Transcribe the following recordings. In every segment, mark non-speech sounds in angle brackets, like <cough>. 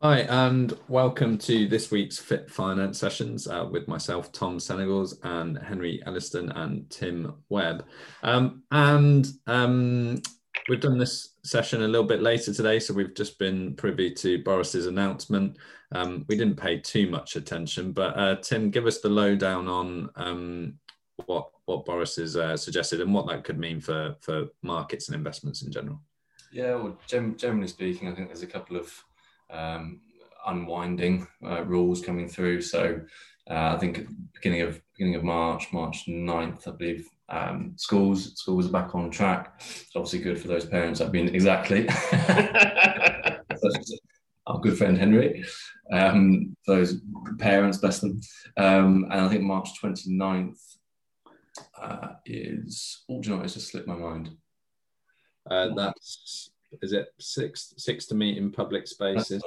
Hi, and welcome to this week's Fit Finance sessions uh, with myself, Tom Senegals, and Henry Elliston and Tim Webb. Um, and um, we've done this session a little bit later today, so we've just been privy to Boris's announcement. Um, we didn't pay too much attention, but uh, Tim, give us the lowdown on um, what what Boris has uh, suggested and what that could mean for for markets and investments in general. Yeah, well, generally speaking, I think there's a couple of um, unwinding uh, rules coming through. So uh, I think beginning of beginning of March, March 9th, I believe, um, schools schools are back on track. It's obviously good for those parents I've been exactly <laughs> our good friend Henry. Um, those parents, bless them. Um, and I think March 29th uh, is, oh, do you know, it's just slipped my mind. Uh, that's is it six six to meet in public spaces?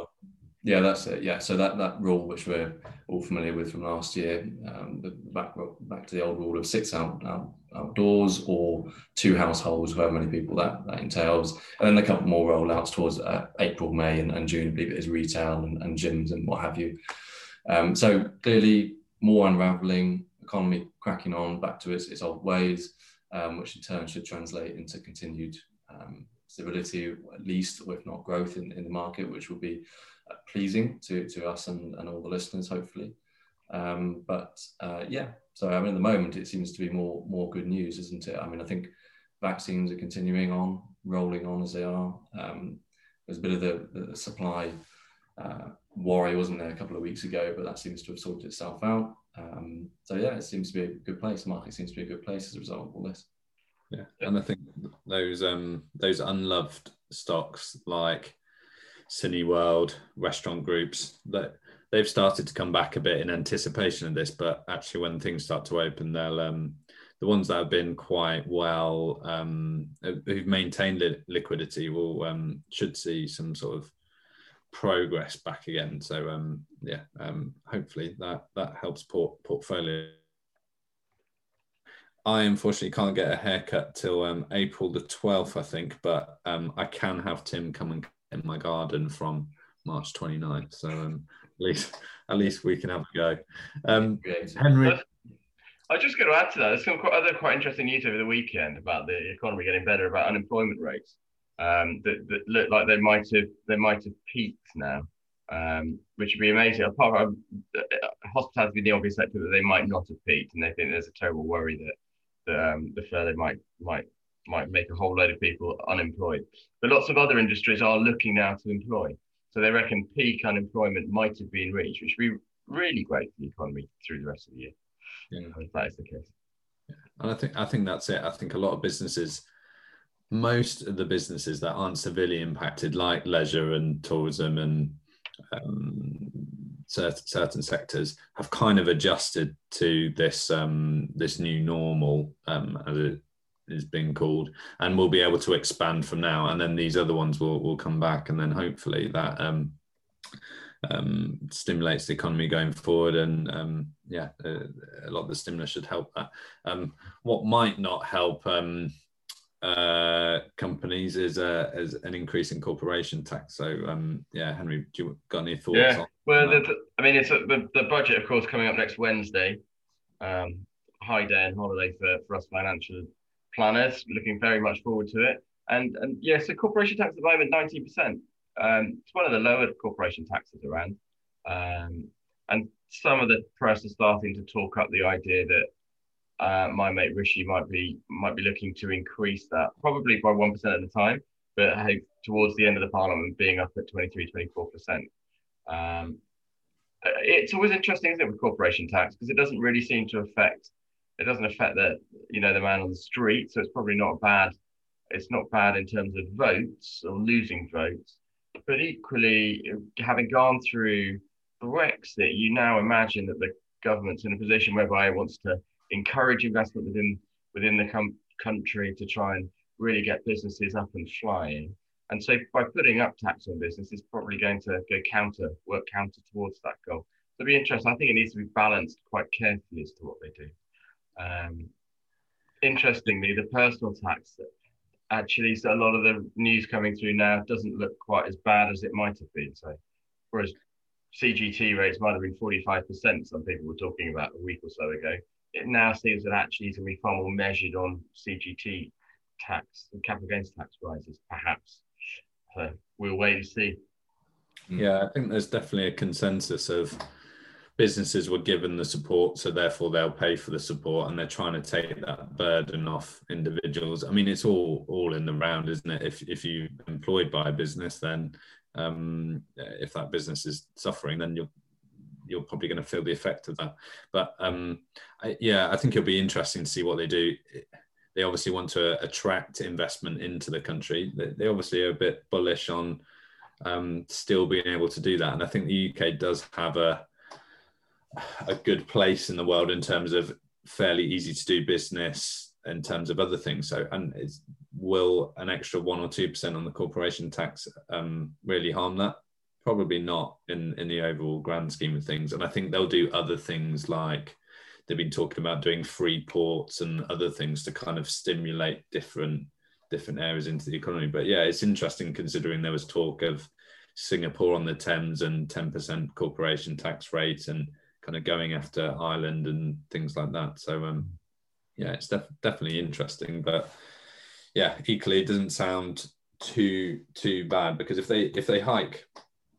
Yeah, that's it. Yeah, so that that rule, which we're all familiar with from last year, um, back back to the old rule of six out, out outdoors or two households, however many people that that entails, and then a couple more rollouts towards uh, April, May, and, and, June. I believe it is retail and, and gyms and what have you. Um, so clearly, more unraveling, economy cracking on back to its, its old ways, um, which in turn should translate into continued um, stability, at least, if not growth in, in the market, which will be uh, pleasing to, to us and, and all the listeners, hopefully. Um, but uh, yeah, so I mean, at the moment, it seems to be more more good news, isn't it? I mean, I think vaccines are continuing on, rolling on as they are. Um, there's a bit of the, the supply uh, worry, wasn't there, a couple of weeks ago, but that seems to have sorted itself out. Um, so yeah, it seems to be a good place. The market seems to be a good place as a result of all this. Yeah, and I think those um those unloved stocks like Cineworld, restaurant groups that they've started to come back a bit in anticipation of this, but actually when things start to open, they'll um the ones that have been quite well um who've maintained li- liquidity will um should see some sort of progress back again. So um yeah, um hopefully that that helps port portfolio I unfortunately can't get a haircut till um, April the 12th, I think, but um, I can have Tim come and in my garden from March 29th. So um, at least at least we can have a go. Um, Henry. I was just going to add to that. There's some quite, other quite interesting news over the weekend about the economy getting better, about unemployment rates um, that, that look like they might have they might have peaked now, um, which would be amazing. Apart from uh, hospitality, in the obvious sector that they might not have peaked, and they think there's a terrible worry that um, the further might might might make a whole load of people unemployed. But lots of other industries are looking now to employ. So they reckon peak unemployment might have been reached, which would be really great for the economy through the rest of the year. Yeah. If that is the case. Yeah. And I think I think that's it. I think a lot of businesses, most of the businesses that aren't severely impacted, like leisure and tourism and um, certain, sectors have kind of adjusted to this um, this new normal um, as it is being called, and we'll be able to expand from now. And then these other ones will will come back, and then hopefully that um, um, stimulates the economy going forward. And um, yeah, uh, a lot of the stimulus should help that. Um, what might not help um, uh, companies is, uh, is an increase in corporation tax. So um, yeah, Henry, do you got any thoughts? Yeah, well, the, I mean, it's a, the, the budget, of course, coming up next Wednesday. Um, high day and holiday for, for us financial planners. Looking very much forward to it. And and yeah, so corporation tax at the moment, 19%. Um, it's one of the lower corporation taxes around. Um, and some of the press are starting to talk up the idea that uh, my mate Rishi might be might be looking to increase that probably by one percent at the time, but hey, towards the end of the parliament being up at 23, 24 percent. Um, it's always interesting, isn't it, with corporation tax because it doesn't really seem to affect. It doesn't affect the you know the man on the street, so it's probably not bad. It's not bad in terms of votes or losing votes, but equally, having gone through Brexit, you now imagine that the government's in a position whereby it wants to encourage investment within within the com- country to try and really get businesses up and flying. And so by putting up tax on business, it's probably going to go counter, work counter towards that goal. So it'll be interesting. I think it needs to be balanced quite carefully as to what they do. Um, interestingly, the personal tax actually, so a lot of the news coming through now doesn't look quite as bad as it might have been. So whereas CGT rates might have been 45%, some people were talking about a week or so ago. It now seems that actually it's going to be far more measured on CGT tax and capital gains tax rises, perhaps. So we'll wait and see. Yeah, I think there's definitely a consensus of businesses were given the support, so therefore they'll pay for the support, and they're trying to take that burden off individuals. I mean, it's all all in the round, isn't it? If if you're employed by a business, then um, if that business is suffering, then you're you're probably going to feel the effect of that. But um, I, yeah, I think it'll be interesting to see what they do. They obviously want to attract investment into the country. They, obviously are a bit bullish on um, still being able to do that, and I think the UK does have a a good place in the world in terms of fairly easy to do business in terms of other things. So, and will an extra one or two percent on the corporation tax um, really harm that? Probably not in in the overall grand scheme of things. And I think they'll do other things like they've been talking about doing free ports and other things to kind of stimulate different different areas into the economy. But yeah, it's interesting considering there was talk of Singapore on the Thames and 10% corporation tax rate and kind of going after Ireland and things like that. So um, yeah, it's def- definitely interesting, but yeah, equally it doesn't sound too too bad because if they if they hike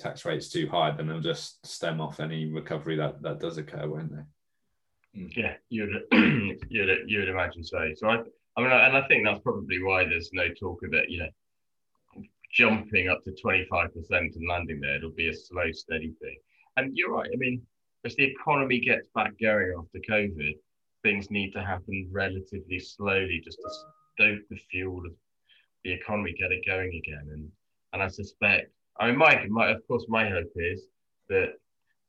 tax rates too high, then they'll just stem off any recovery that that does occur, won't they? Mm. Yeah, you'd <clears throat> you'd you'd imagine so. So I I mean, and I think that's probably why there's no talk of it, you know, jumping up to 25% and landing there. It'll be a slow, steady thing. And you're right. I mean, as the economy gets back going after COVID, things need to happen relatively slowly just to stoke the fuel of the economy, get it going again. And and I suspect, I mean, Mike, my, of course, my hope is that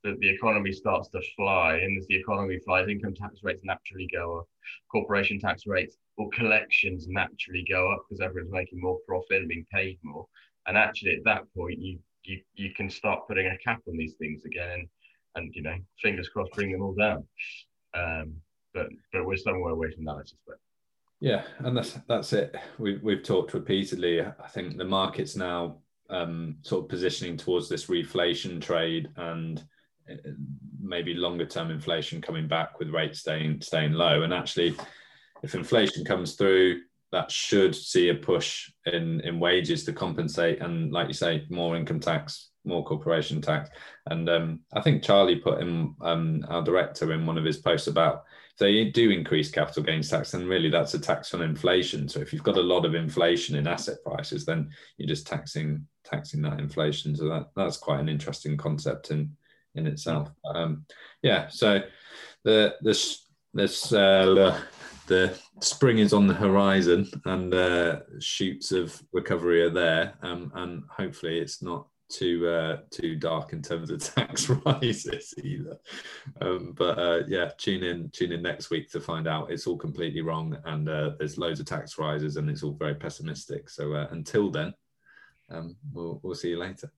that the economy starts to fly, and as the economy flies, income tax rates naturally go up, corporation tax rates or collections naturally go up because everyone's making more profit and being paid more. And actually, at that point, you you you can start putting a cap on these things again and you know, fingers crossed, bring them all down. Um, but but we're somewhere away from that, I suspect. Yeah, and that's that's it. We've we've talked repeatedly. I think the market's now um, sort of positioning towards this reflation trade and uh, maybe longer term inflation coming back with rates staying staying low. And actually, if inflation comes through, that should see a push in in wages to compensate. And like you say, more income tax more corporation tax. And um, I think Charlie put in um, our director in one of his posts about they do increase capital gains tax, then really that's a tax on inflation. So if you've got a lot of inflation in asset prices, then you're just taxing taxing that inflation. So that that's quite an interesting concept in in itself. Um, yeah. So the this this uh, the spring is on the horizon and uh, shoots of recovery are there, um, and hopefully it's not too uh, too dark in terms of <laughs> tax rises either. Um, but uh, yeah, tune in tune in next week to find out. It's all completely wrong, and uh, there's loads of tax rises, and it's all very pessimistic. So uh, until then, um, we'll we'll see you later.